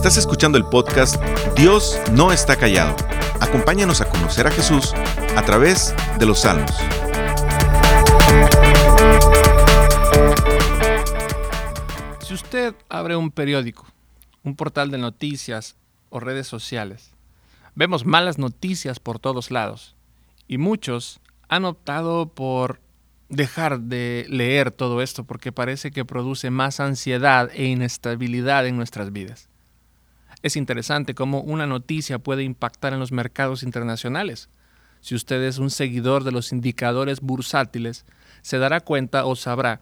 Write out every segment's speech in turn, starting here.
Estás escuchando el podcast Dios no está callado. Acompáñanos a conocer a Jesús a través de los salmos. Si usted abre un periódico, un portal de noticias o redes sociales, vemos malas noticias por todos lados y muchos han optado por dejar de leer todo esto porque parece que produce más ansiedad e inestabilidad en nuestras vidas. Es interesante cómo una noticia puede impactar en los mercados internacionales. Si usted es un seguidor de los indicadores bursátiles, se dará cuenta o sabrá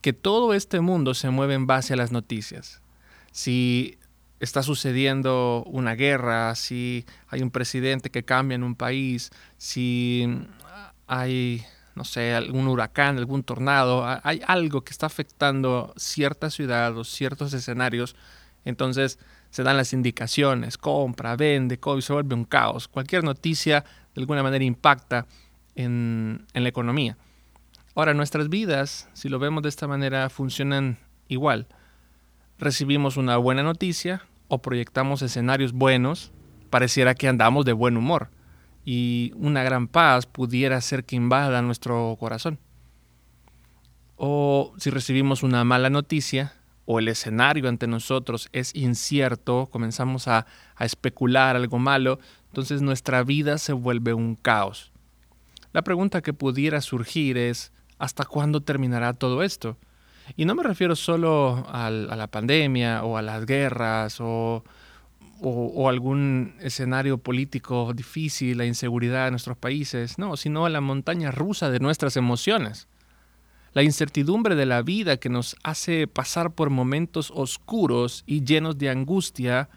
que todo este mundo se mueve en base a las noticias. Si está sucediendo una guerra, si hay un presidente que cambia en un país, si hay no sé, algún huracán, algún tornado, hay algo que está afectando cierta ciudad o ciertos escenarios, entonces se dan las indicaciones, compra, vende, y se vuelve un caos. Cualquier noticia de alguna manera impacta en, en la economía. Ahora, nuestras vidas, si lo vemos de esta manera, funcionan igual. Recibimos una buena noticia o proyectamos escenarios buenos, pareciera que andamos de buen humor y una gran paz pudiera ser que invada nuestro corazón. O si recibimos una mala noticia o el escenario ante nosotros es incierto, comenzamos a, especular algo malo, entonces nuestra vida se vuelve un caos. La pregunta que pudiera surgir es, ¿hasta cuándo terminará todo esto? Y no me refiero solo a la pandemia o a las guerras o o, algún escenario político difícil, la inseguridad de nuestros países, no, sino a la montaña rusa de nuestras emociones. La incertidumbre de la vida que nos hace pasar por momentos oscuros y llenos de angustia,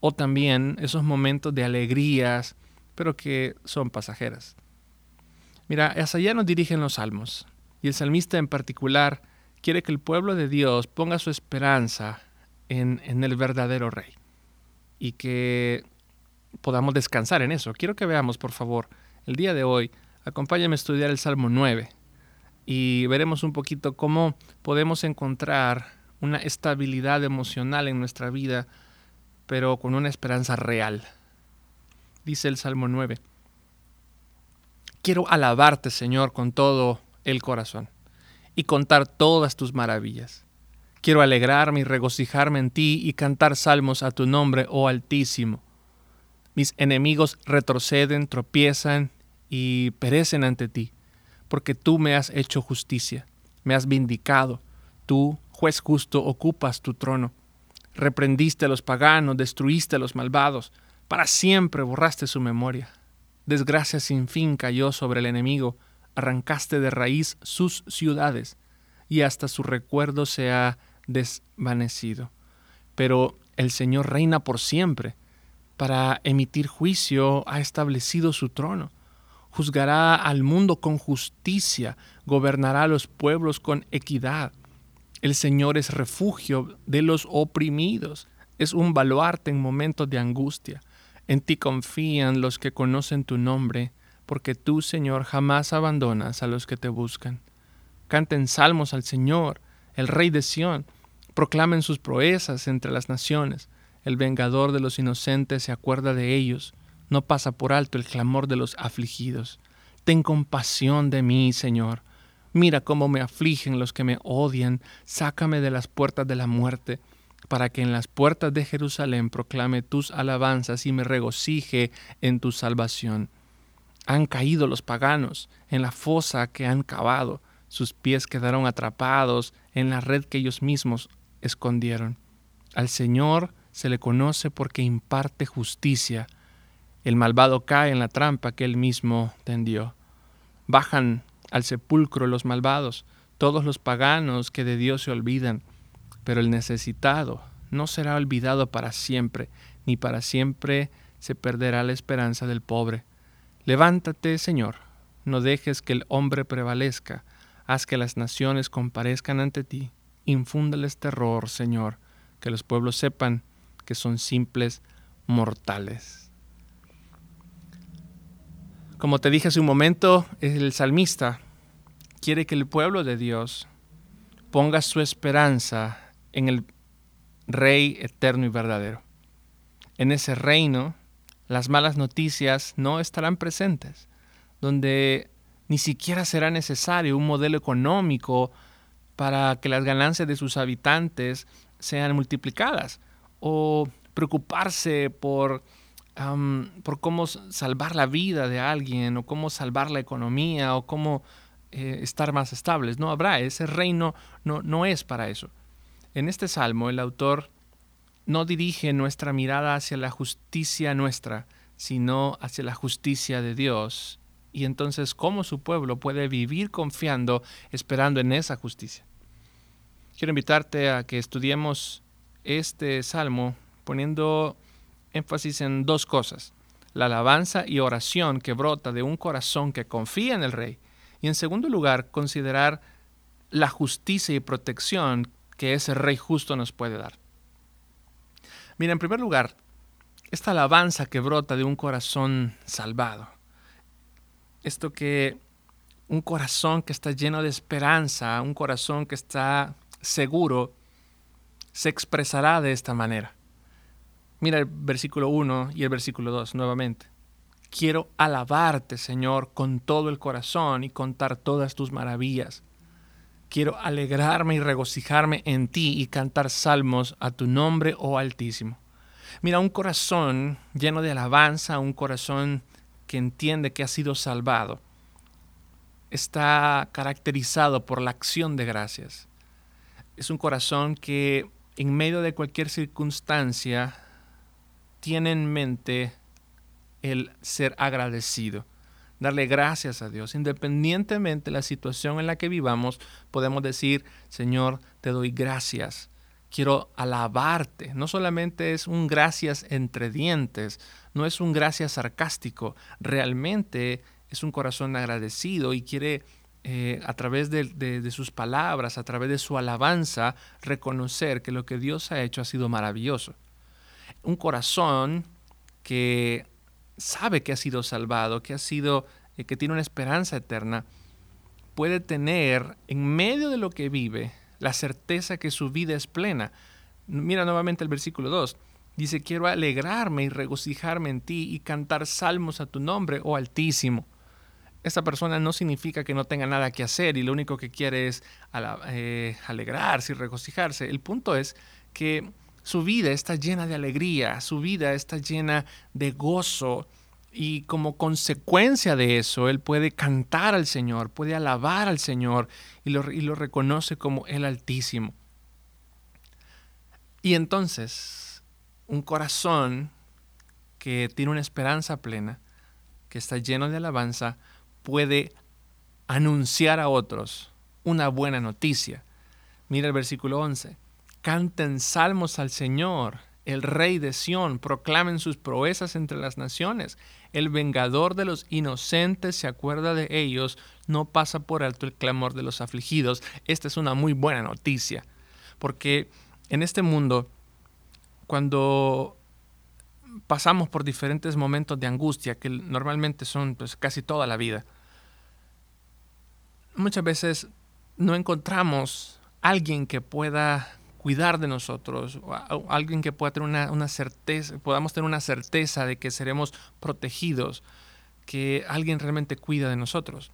o también esos momentos de alegrías, pero que son pasajeras. Mira, hacia allá nos dirigen los salmos, y el salmista en particular quiere que el pueblo de Dios ponga su esperanza en, en el verdadero rey y que podamos descansar en eso. Quiero que veamos, por favor, el día de hoy, acompáñame a estudiar el Salmo 9 y veremos un poquito cómo podemos encontrar una estabilidad emocional en nuestra vida, pero con una esperanza real. Dice el Salmo 9. Quiero alabarte, Señor, con todo el corazón y contar todas tus maravillas. Quiero alegrarme y regocijarme en ti y cantar salmos a tu nombre, oh Altísimo. Mis enemigos retroceden, tropiezan y perecen ante ti, porque tú me has hecho justicia, me has vindicado, tú, juez justo, ocupas tu trono. Reprendiste a los paganos, destruiste a los malvados, para siempre borraste su memoria. Desgracia sin fin cayó sobre el enemigo, arrancaste de raíz sus ciudades, y hasta su recuerdo se ha desvanecido. Pero el Señor reina por siempre. Para emitir juicio ha establecido su trono. Juzgará al mundo con justicia, gobernará a los pueblos con equidad. El Señor es refugio de los oprimidos, es un baluarte en momentos de angustia. En ti confían los que conocen tu nombre, porque tú, Señor, jamás abandonas a los que te buscan. Canten salmos al Señor, el Rey de Sión, proclamen sus proezas entre las naciones. El vengador de los inocentes se acuerda de ellos, no pasa por alto el clamor de los afligidos. Ten compasión de mí, Señor. Mira cómo me afligen los que me odian, sácame de las puertas de la muerte, para que en las puertas de Jerusalén proclame tus alabanzas y me regocije en tu salvación. Han caído los paganos en la fosa que han cavado, sus pies quedaron atrapados en la red que ellos mismos escondieron. Al Señor se le conoce porque imparte justicia. El malvado cae en la trampa que él mismo tendió. Bajan al sepulcro los malvados, todos los paganos que de Dios se olvidan, pero el necesitado no será olvidado para siempre, ni para siempre se perderá la esperanza del pobre. Levántate, Señor, no dejes que el hombre prevalezca, haz que las naciones comparezcan ante ti infúndales terror, Señor, que los pueblos sepan que son simples mortales. Como te dije hace un momento, el salmista quiere que el pueblo de Dios ponga su esperanza en el Rey eterno y verdadero. En ese reino, las malas noticias no estarán presentes, donde ni siquiera será necesario un modelo económico para que las ganancias de sus habitantes sean multiplicadas o preocuparse por, por cómo salvar la vida de alguien o cómo salvar la economía o cómo eh, estar más estables. No habrá, ese reino no, no es para eso. En este salmo el autor no dirige nuestra mirada hacia la justicia nuestra, sino hacia la justicia de Dios. Y entonces, ¿cómo su pueblo puede vivir confiando, esperando en esa justicia? Quiero invitarte a que estudiemos este salmo poniendo énfasis en dos cosas. La alabanza y oración que brota de un corazón que confía en el rey. Y en segundo lugar, considerar la justicia y protección que ese rey justo nos puede dar. Mira, en primer lugar, esta alabanza que brota de un corazón salvado. Esto que un corazón que está lleno de esperanza, un corazón que está seguro, se expresará de esta manera. Mira el versículo 1 y el versículo 2 nuevamente. Quiero alabarte, Señor, con todo el corazón y contar todas tus maravillas. Quiero alegrarme y regocijarme en ti y cantar salmos a tu nombre, oh Altísimo. Mira, un corazón lleno de alabanza, un corazón que entiende que ha sido salvado, está caracterizado por la acción de gracias. Es un corazón que en medio de cualquier circunstancia tiene en mente el ser agradecido darle gracias a Dios. Independientemente de la situación en la que vivamos, podemos decir, Señor, te doy gracias. Quiero alabarte. No solamente es un gracias entre dientes, no es un gracias sarcástico, realmente es un corazón agradecido y quiere eh, a través de, de, sus palabras, a través de su alabanza, reconocer que lo que Dios ha hecho ha sido maravilloso. Un corazón que sabe que ha sido salvado, que ha sido, eh, que tiene una esperanza eterna, puede tener en medio de lo que vive la certeza que su vida es plena. Mira nuevamente el versículo 2. Dice, quiero alegrarme y regocijarme en ti y cantar salmos a tu nombre, oh Altísimo. Esta persona no significa que no tenga nada que hacer y lo único que quiere es eh, alegrarse y regocijarse. El punto es que su vida está llena de alegría, su vida está llena de gozo y como consecuencia de eso, él puede cantar al Señor, puede alabar al Señor y lo, y lo reconoce como el Altísimo. Y entonces, un corazón que tiene una esperanza plena, que está lleno de alabanza, puede anunciar a otros una buena noticia. Mira el versículo 11 canten salmos al Señor, el Rey de Sión, proclamen sus proezas entre las naciones. El vengador de los inocentes se acuerda de ellos, no pasa por alto el clamor de los afligidos. Esta es una muy buena noticia, porque en este mundo, cuando pasamos por diferentes momentos de angustia, que normalmente son pues, casi toda la vida, muchas veces no encontramos alguien que pueda cuidar de nosotros, alguien que pueda tener una, certeza, podamos tener una certeza de que seremos protegidos, que alguien realmente cuida de nosotros.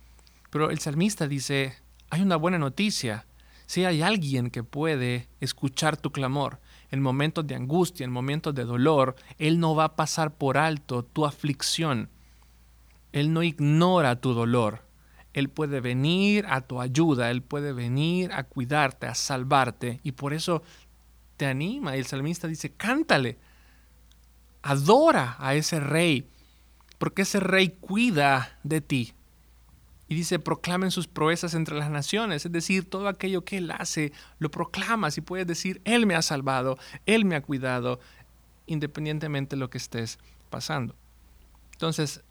Pero el salmista dice, hay una buena noticia, si hay alguien que puede escuchar tu clamor en momentos de angustia, en momentos de dolor, Él no va a pasar por alto tu aflicción. Él no ignora tu dolor. Él puede venir a tu ayuda, Él puede venir a cuidarte, a salvarte. Y por eso te anima. Y el salmista dice, cántale, adora a ese rey, porque ese rey cuida de ti. Y dice, proclamen sus proezas entre las naciones, es decir, todo aquello que Él hace, lo proclamas y puedes decir, Él me ha salvado, Él me ha cuidado, independientemente de lo que estés pasando. Entonces,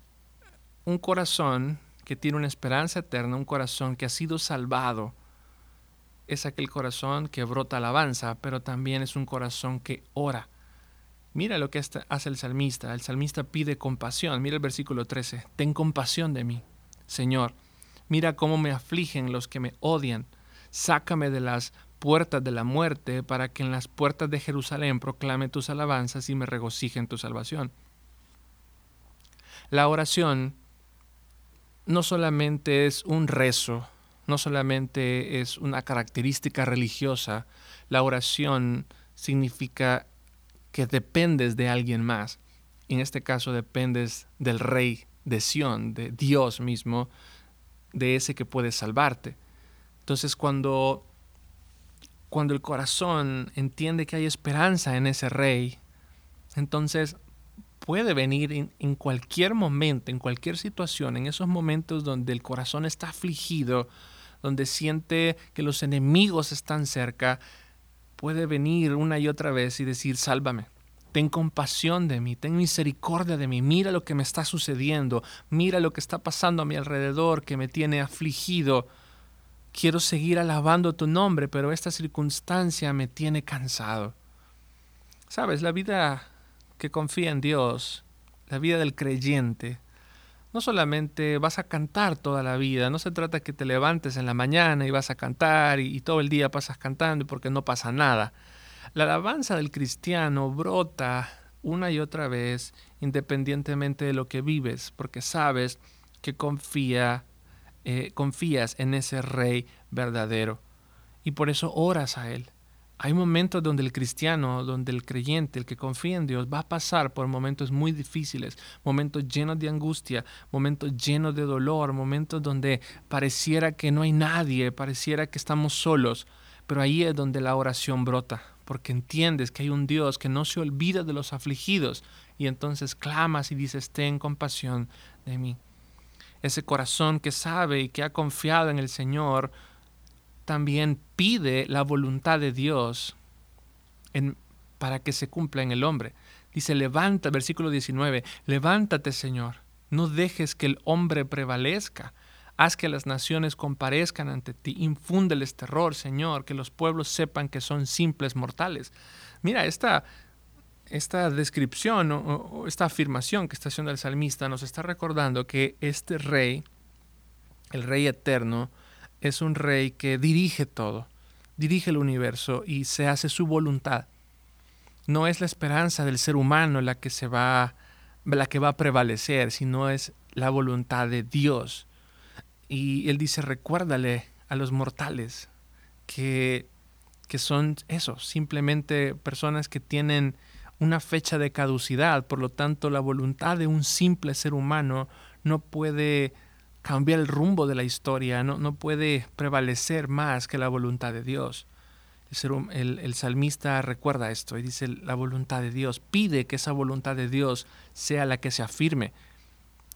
un corazón que tiene una esperanza eterna, un corazón que ha sido salvado, es aquel corazón que brota alabanza, pero también es un corazón que ora. Mira lo que hace el salmista. El salmista pide compasión. Mira el versículo 13. Ten compasión de mí, Señor. Mira cómo me afligen los que me odian. Sácame de las puertas de la muerte, para que en las puertas de Jerusalén proclame tus alabanzas y me regocije en tu salvación. La oración no solamente es un rezo, no solamente es una característica religiosa, la oración significa que dependes de alguien más. En este caso dependes del rey de Sión, de Dios mismo, de ese que puede salvarte. Entonces cuando, cuando el corazón entiende que hay esperanza en ese rey, entonces puede venir en, cualquier momento, en cualquier situación, en esos momentos donde el corazón está afligido, donde siente que los enemigos están cerca, puede venir una y otra vez y decir, sálvame, ten compasión de mí, ten misericordia de mí, mira lo que me está sucediendo, mira lo que está pasando a mi alrededor que me tiene afligido. Quiero seguir alabando tu nombre, pero esta circunstancia me tiene cansado. Sabes, la vida que confía en Dios, la vida del creyente, no solamente vas a cantar toda la vida, no se trata que te levantes en la mañana y vas a cantar y, todo el día pasas cantando porque no pasa nada. La alabanza del cristiano brota una y otra vez independientemente de lo que vives, porque sabes que confía, eh, confías en ese rey verdadero. Y por eso oras a Él. Hay momentos donde el cristiano, donde el creyente, el que confía en Dios, va a pasar por momentos muy difíciles, momentos llenos de angustia, momentos llenos de dolor, momentos donde pareciera que no hay nadie, pareciera que estamos solos. Pero ahí es donde la oración brota, porque entiendes que hay un Dios que no se olvida de los afligidos y entonces clamas y dices, ten compasión de mí. Ese corazón que sabe y que ha confiado en el Señor también pide la voluntad de Dios para que se cumpla en el hombre. Dice, levanta, versículo 19, levántate Señor, no dejes que el hombre prevalezca. Haz que las naciones comparezcan ante ti. Infúndeles terror, Señor, que los pueblos sepan que son simples mortales. Mira, esta, esta descripción o, esta afirmación que está haciendo el salmista nos está recordando que este rey, el rey eterno, es un rey que dirige todo, dirige el universo y se hace su voluntad. No es la esperanza del ser humano la que se va la que va a prevalecer, sino es la voluntad de Dios. Y él dice, recuérdale a los mortales que, que son eso, simplemente personas que tienen una fecha de caducidad, por lo tanto la voluntad de un simple ser humano no puede cambiar el rumbo de la historia, no, no puede prevalecer más que la voluntad de Dios. El, el, salmista recuerda esto y dice, la voluntad de Dios, pide que esa voluntad de Dios sea la que se afirme.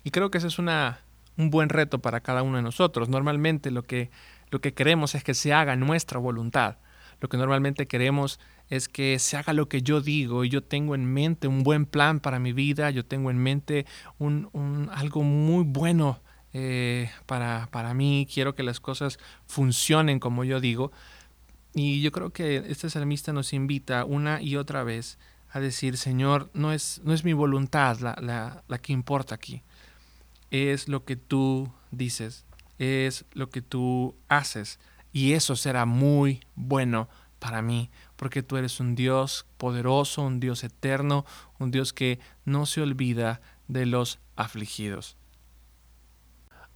Y creo que esa es una, un buen reto para cada uno de nosotros. Normalmente lo que, lo que queremos es que se haga nuestra voluntad. Lo que normalmente queremos es que se haga lo que yo digo y yo tengo en mente un buen plan para mi vida, yo tengo en mente un, un, algo muy bueno eh, para, para mí, quiero que las cosas funcionen como yo digo. Y yo creo que este salmista nos invita una y otra vez a decir, Señor, no es, no es mi voluntad la, la, la que importa aquí es lo que tú dices, es lo que tú haces. Y eso será muy bueno para mí, porque tú eres un Dios poderoso, un Dios eterno, un Dios que no se olvida de los afligidos.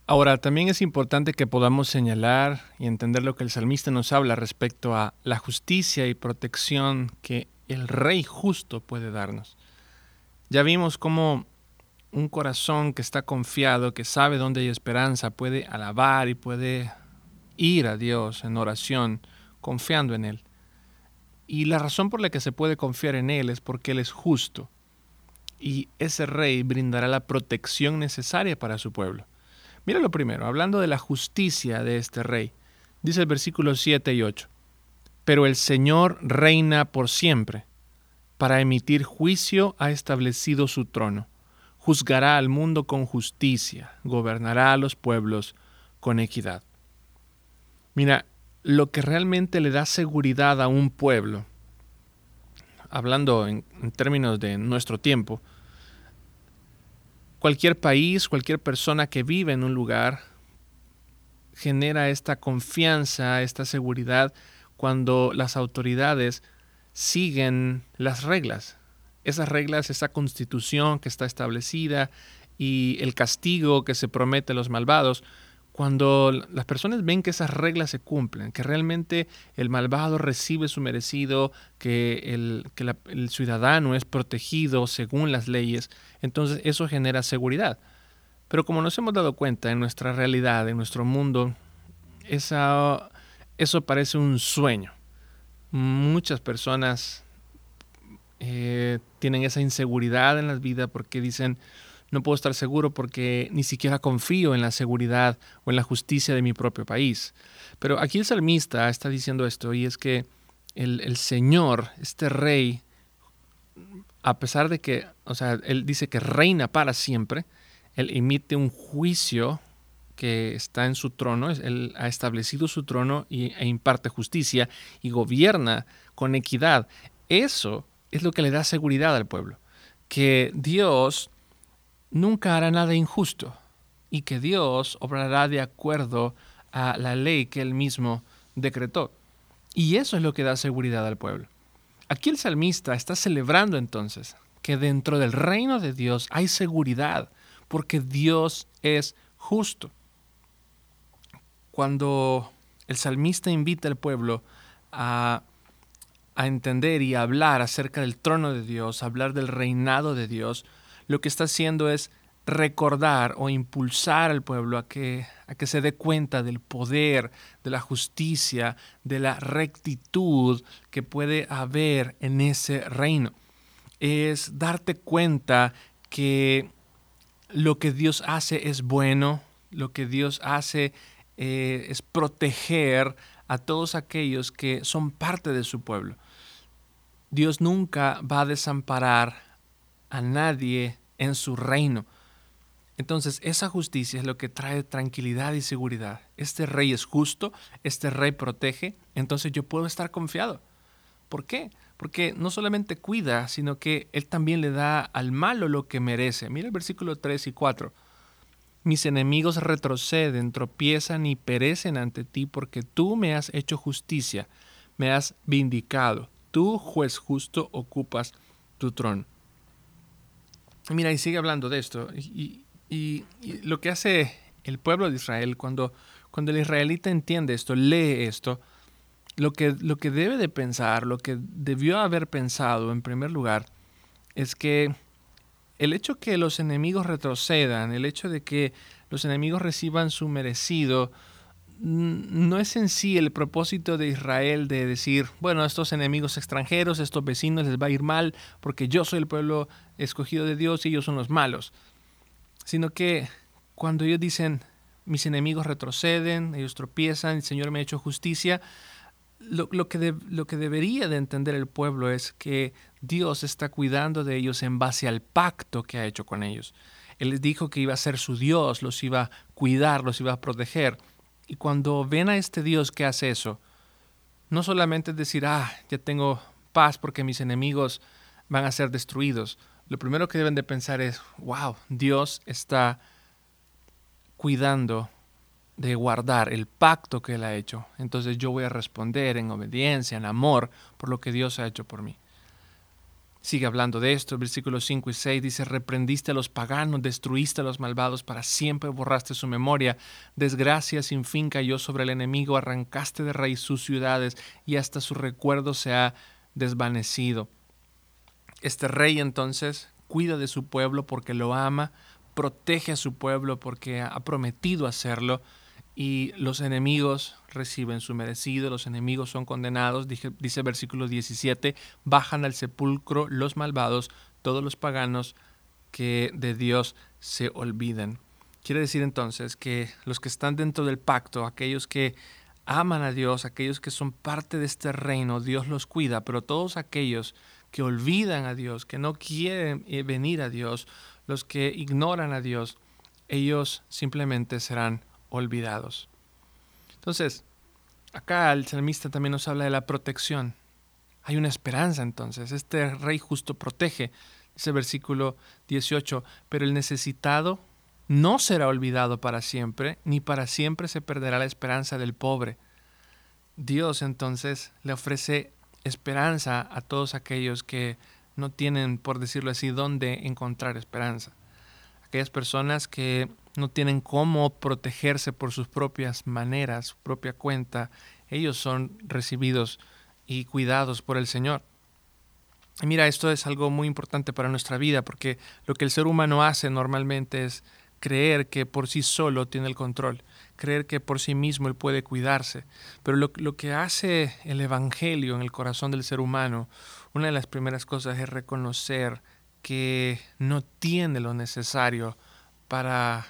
Ahora, también es importante que podamos señalar y entender lo que el salmista nos habla respecto a la justicia y protección que el Rey justo puede darnos. Ya vimos cómo un corazón que está confiado, que sabe dónde hay esperanza, puede alabar y puede ir a Dios en oración, confiando en Él. Y la razón por la que se puede confiar en Él es porque Él es justo. Y ese rey brindará la protección necesaria para su pueblo. Mira lo primero, hablando de la justicia de este rey. Dice el versículo 7 y 8. Pero el Señor reina por siempre. Para emitir juicio ha establecido su trono juzgará al mundo con justicia, gobernará a los pueblos con equidad. Mira, lo que realmente le da seguridad a un pueblo, hablando en, términos de nuestro tiempo, cualquier país, cualquier persona que vive en un lugar genera esta confianza, esta seguridad cuando las autoridades siguen las reglas. Esas reglas, esa constitución que está establecida y el castigo que se promete a los malvados, cuando las personas ven que esas reglas se cumplen, que realmente el malvado recibe su merecido, que, el, ciudadano es protegido según las leyes, entonces eso genera seguridad. Pero como nos hemos dado cuenta en nuestra realidad, en nuestro mundo, esa, eso parece un sueño. Muchas personas eh, tienen esa inseguridad en la vida porque dicen, no puedo estar seguro porque ni siquiera confío en la seguridad o en la justicia de mi propio país. Pero aquí el salmista está diciendo esto y es que el, el Señor, este rey, a pesar de que, o sea, él dice que reina para siempre, él emite un juicio que está en su trono, Él ha establecido su trono e imparte justicia y gobierna con equidad. Eso es lo que le da seguridad al pueblo, que Dios nunca hará nada injusto y que Dios obrará de acuerdo a la ley que Él mismo decretó. Y eso es lo que da seguridad al pueblo. Aquí el salmista está celebrando entonces que dentro del reino de Dios hay seguridad, porque Dios es justo cuando el salmista invita al pueblo a, entender y a hablar acerca del trono de Dios, hablar del reinado de Dios, lo que está haciendo es recordar o impulsar al pueblo a que, a que se dé cuenta del poder, de la justicia, de la rectitud que puede haber en ese reino. Es darte cuenta que lo que Dios hace es bueno, lo que Dios hace eh, es proteger a todos aquellos que son parte de su pueblo. Dios nunca va a desamparar a nadie en su reino. Entonces, esa justicia es lo que trae tranquilidad y seguridad. Este rey es justo, este rey protege, entonces yo puedo estar confiado. ¿Por qué? Porque no solamente cuida, sino que él también le da al malo lo que merece. Mira el versículo 3 y 4. Mis enemigos retroceden, tropiezan y perecen ante ti porque tú me has hecho justicia, me has vindicado. Tú, juez justo, ocupas tu trono. Mira, y sigue hablando de esto. Y, lo que hace el pueblo de Israel cuando, cuando el israelita entiende esto, lee esto, lo que, lo que debe de pensar, lo que debió haber pensado en primer lugar, es que el hecho que los enemigos retrocedan, el hecho de que los enemigos reciban su merecido, no es en sí el propósito de Israel de decir, bueno, estos enemigos extranjeros, estos vecinos les va a ir mal porque yo soy el pueblo escogido de Dios y ellos son los malos. Sino que cuando ellos dicen, mis enemigos retroceden, ellos tropiezan, el Señor me ha hecho justicia, lo, que lo que debería de entender el pueblo es que Dios está cuidando de ellos en base al pacto que ha hecho con ellos. Él les dijo que iba a ser su Dios, los iba a cuidar, los iba a proteger. Y cuando ven a este Dios que hace eso, no solamente es decir, ah, ya tengo paz porque mis enemigos van a ser destruidos. Lo primero que deben de pensar es, wow, Dios está cuidando de guardar el pacto que Él ha hecho. Entonces yo voy a responder en obediencia, en amor, por lo que Dios ha hecho por mí. Sigue hablando de esto, versículos 5 y 6 dice, reprendiste a los paganos, destruiste a los malvados, para siempre borraste su memoria, desgracia sin fin cayó sobre el enemigo, arrancaste de raíz sus ciudades y hasta su recuerdo se ha desvanecido. Este rey entonces cuida de su pueblo porque lo ama, protege a su pueblo porque ha prometido hacerlo y los enemigos reciben su merecido, los enemigos son condenados, dice, dice versículo 17, bajan al sepulcro los malvados, todos los paganos que de Dios se olvidan. Quiere decir entonces que los que están dentro del pacto, aquellos que aman a Dios, aquellos que son parte de este reino, Dios los cuida, pero todos aquellos que olvidan a Dios, que no quieren eh, venir a Dios, los que ignoran a Dios, ellos simplemente serán olvidados. Entonces, acá el salmista también nos habla de la protección. Hay una esperanza entonces. Este rey justo protege, ese versículo 18, pero el necesitado no será olvidado para siempre, ni para siempre se perderá la esperanza del pobre. Dios entonces le ofrece esperanza a todos aquellos que no tienen, por decirlo así, dónde encontrar esperanza. Aquellas personas que no tienen cómo protegerse por sus propias maneras, su propia cuenta, ellos son recibidos y cuidados por el Señor. Y mira, esto es algo muy importante para nuestra vida, porque lo que el ser humano hace normalmente es creer que por sí solo tiene el control, creer que por sí mismo él puede cuidarse. Pero lo, lo, que hace el Evangelio en el corazón del ser humano, una de las primeras cosas es reconocer que no tiene lo necesario para,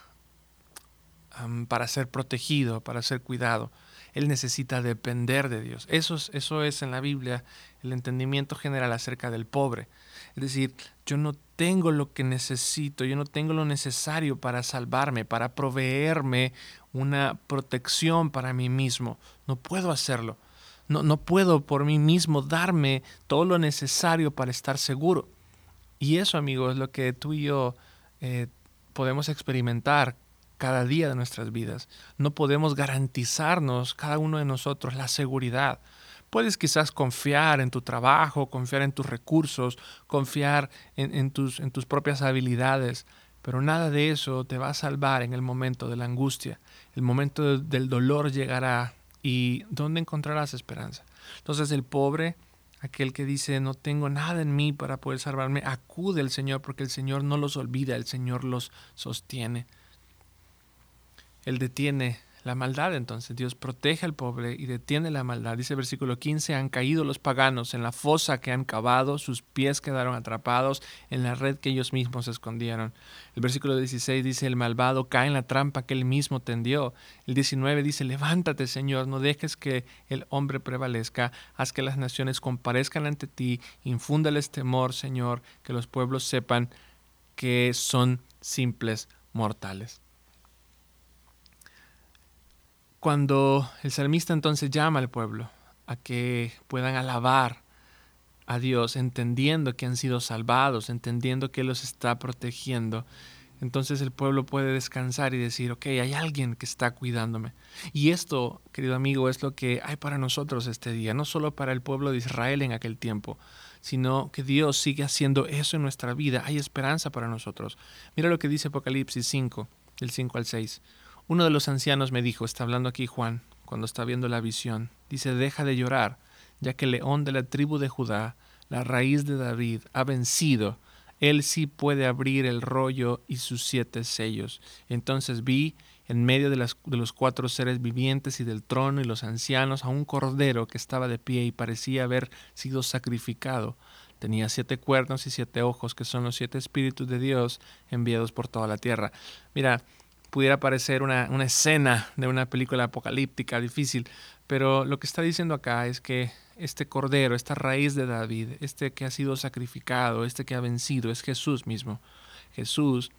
para ser protegido, para ser cuidado. Él necesita depender de Dios. Eso es, eso es en la Biblia el entendimiento general acerca del pobre. Es decir, yo no tengo lo que necesito, yo no tengo lo necesario para salvarme, para proveerme una protección para mí mismo. No puedo hacerlo. No, no puedo por mí mismo darme todo lo necesario para estar seguro. Y eso, amigos, es lo que tú y yo eh, podemos experimentar cada día de nuestras vidas. No podemos garantizarnos, cada uno de nosotros, la seguridad. Puedes quizás confiar en tu trabajo, confiar en tus recursos, confiar en, tus, en tus propias habilidades, pero nada de eso te va a salvar en el momento de la angustia. El momento del dolor llegará y ¿dónde encontrarás esperanza? Entonces el pobre, aquel que dice no tengo nada en mí para poder salvarme, acude al Señor porque el Señor no los olvida, el Señor los sostiene. Él detiene la maldad entonces. Dios protege al pobre y detiene la maldad. Dice el versículo 15, han caído los paganos en la fosa que han cavado, sus pies quedaron atrapados en la red que ellos mismos escondieron. El versículo 16 dice, el malvado cae en la trampa que él mismo tendió. El 19 dice, levántate Señor, no dejes que el hombre prevalezca, haz que las naciones comparezcan ante ti, infúndales temor Señor, que los pueblos sepan que son simples mortales. Cuando el salmista entonces llama al pueblo a que puedan alabar a Dios, entendiendo que han sido salvados, entendiendo que Él los está protegiendo, entonces el pueblo puede descansar y decir, ok, hay alguien que está cuidándome. Y esto, querido amigo, es lo que hay para nosotros este día, no solo para el pueblo de Israel en aquel tiempo, sino que Dios sigue haciendo eso en nuestra vida. Hay esperanza para nosotros. Mira lo que dice Apocalipsis 5, del 5 al 6. Uno de los ancianos me dijo, está hablando aquí Juan, cuando está viendo la visión, dice, deja de llorar, ya que el león de la tribu de Judá, la raíz de David, ha vencido. Él sí puede abrir el rollo y sus siete sellos. Entonces vi en medio de, las, de, los cuatro seres vivientes y del trono y los ancianos a un cordero que estaba de pie y parecía haber sido sacrificado. Tenía siete cuernos y siete ojos, que son los siete espíritus de Dios enviados por toda la tierra. Mira, pudiera parecer una, una, escena de una película apocalíptica difícil, pero lo que está diciendo acá es que este cordero, esta raíz de David, este que ha sido sacrificado, este que ha vencido, es Jesús mismo. Jesús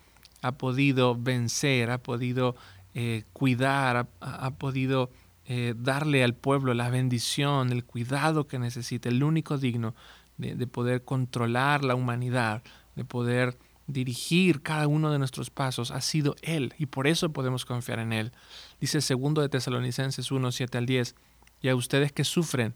ha podido vencer, ha podido eh, cuidar, ha, podido eh, darle al pueblo la bendición, el cuidado que necesita, el único digno de, de poder controlar la humanidad, de poder dirigir cada uno de nuestros pasos ha sido Él y por eso podemos confiar en Él. Dice segundo de Tesalonicenses 1, 7 al 10, y a ustedes que sufren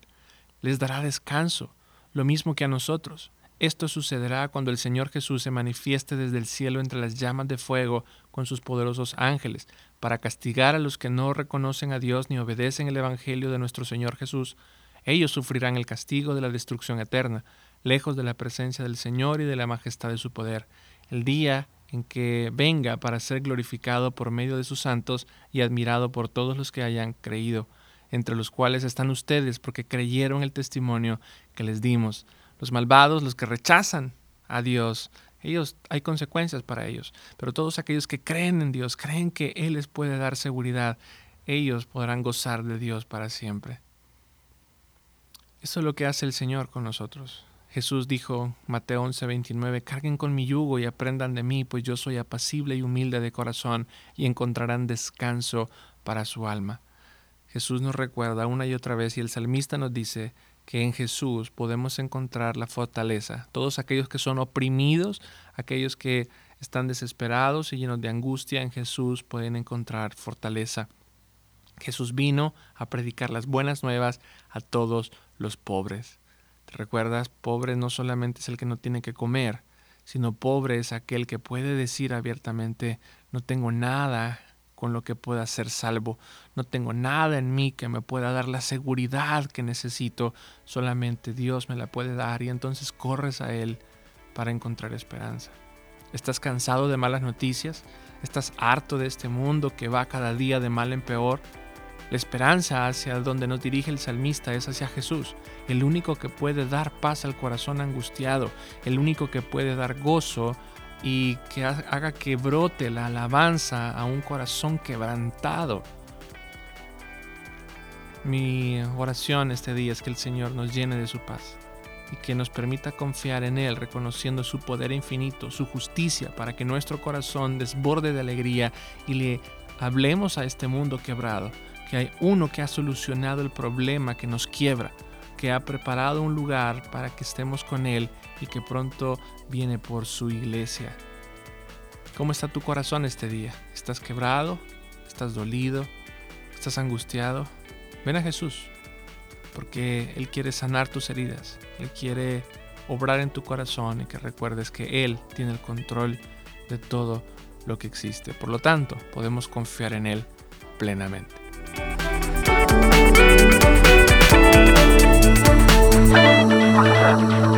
les dará descanso, lo mismo que a nosotros. Esto sucederá cuando el Señor Jesús se manifieste desde el cielo entre las llamas de fuego con sus poderosos ángeles, para castigar a los que no reconocen a Dios ni obedecen el Evangelio de nuestro Señor Jesús. Ellos sufrirán el castigo de la destrucción eterna, lejos de la presencia del Señor y de la majestad de su poder el día en que venga para ser glorificado por medio de sus santos y admirado por todos los que hayan creído, entre los cuales están ustedes porque creyeron el testimonio que les dimos. Los malvados, los que rechazan a Dios, ellos hay consecuencias para ellos, pero todos aquellos que creen en Dios, creen que Él les puede dar seguridad, ellos podrán gozar de Dios para siempre. Eso es lo que hace el Señor con nosotros. Jesús dijo, Mateo 11:29, carguen con mi yugo y aprendan de mí, pues yo soy apacible y humilde de corazón, y encontrarán descanso para su alma. Jesús nos recuerda una y otra vez, y el salmista nos dice que en Jesús podemos encontrar la fortaleza. Todos aquellos que son oprimidos, aquellos que están desesperados y llenos de angustia, en Jesús pueden encontrar fortaleza. Jesús vino a predicar las buenas nuevas a todos los pobres. ¿Te recuerdas? Pobre no solamente es el que no tiene que comer, sino pobre es aquel que puede decir abiertamente, no tengo nada con lo que pueda ser salvo, no tengo nada en mí que me pueda dar la seguridad que necesito, solamente Dios me la puede dar y entonces corres a Él para encontrar esperanza. ¿Estás cansado de malas noticias? ¿Estás harto de este mundo que va cada día de mal en peor? La esperanza hacia donde nos dirige el salmista es hacia Jesús, el único que puede dar paz al corazón angustiado, el único que puede dar gozo y que haga que brote la alabanza a un corazón quebrantado. Mi oración este día es que el Señor nos llene de su paz y que nos permita confiar en Él, reconociendo su poder infinito, su justicia, para que nuestro corazón desborde de alegría y le hablemos a este mundo quebrado hay uno que ha solucionado el problema que nos quiebra, que ha preparado un lugar para que estemos con Él y que pronto viene por su iglesia. ¿Cómo está tu corazón este día? ¿Estás quebrado? ¿Estás dolido? ¿Estás angustiado? Ven a Jesús, porque Él quiere sanar tus heridas. Él quiere obrar en tu corazón y que recuerdes que Él tiene el control de todo lo que existe. Por lo tanto, podemos confiar en Él plenamente. Thank you.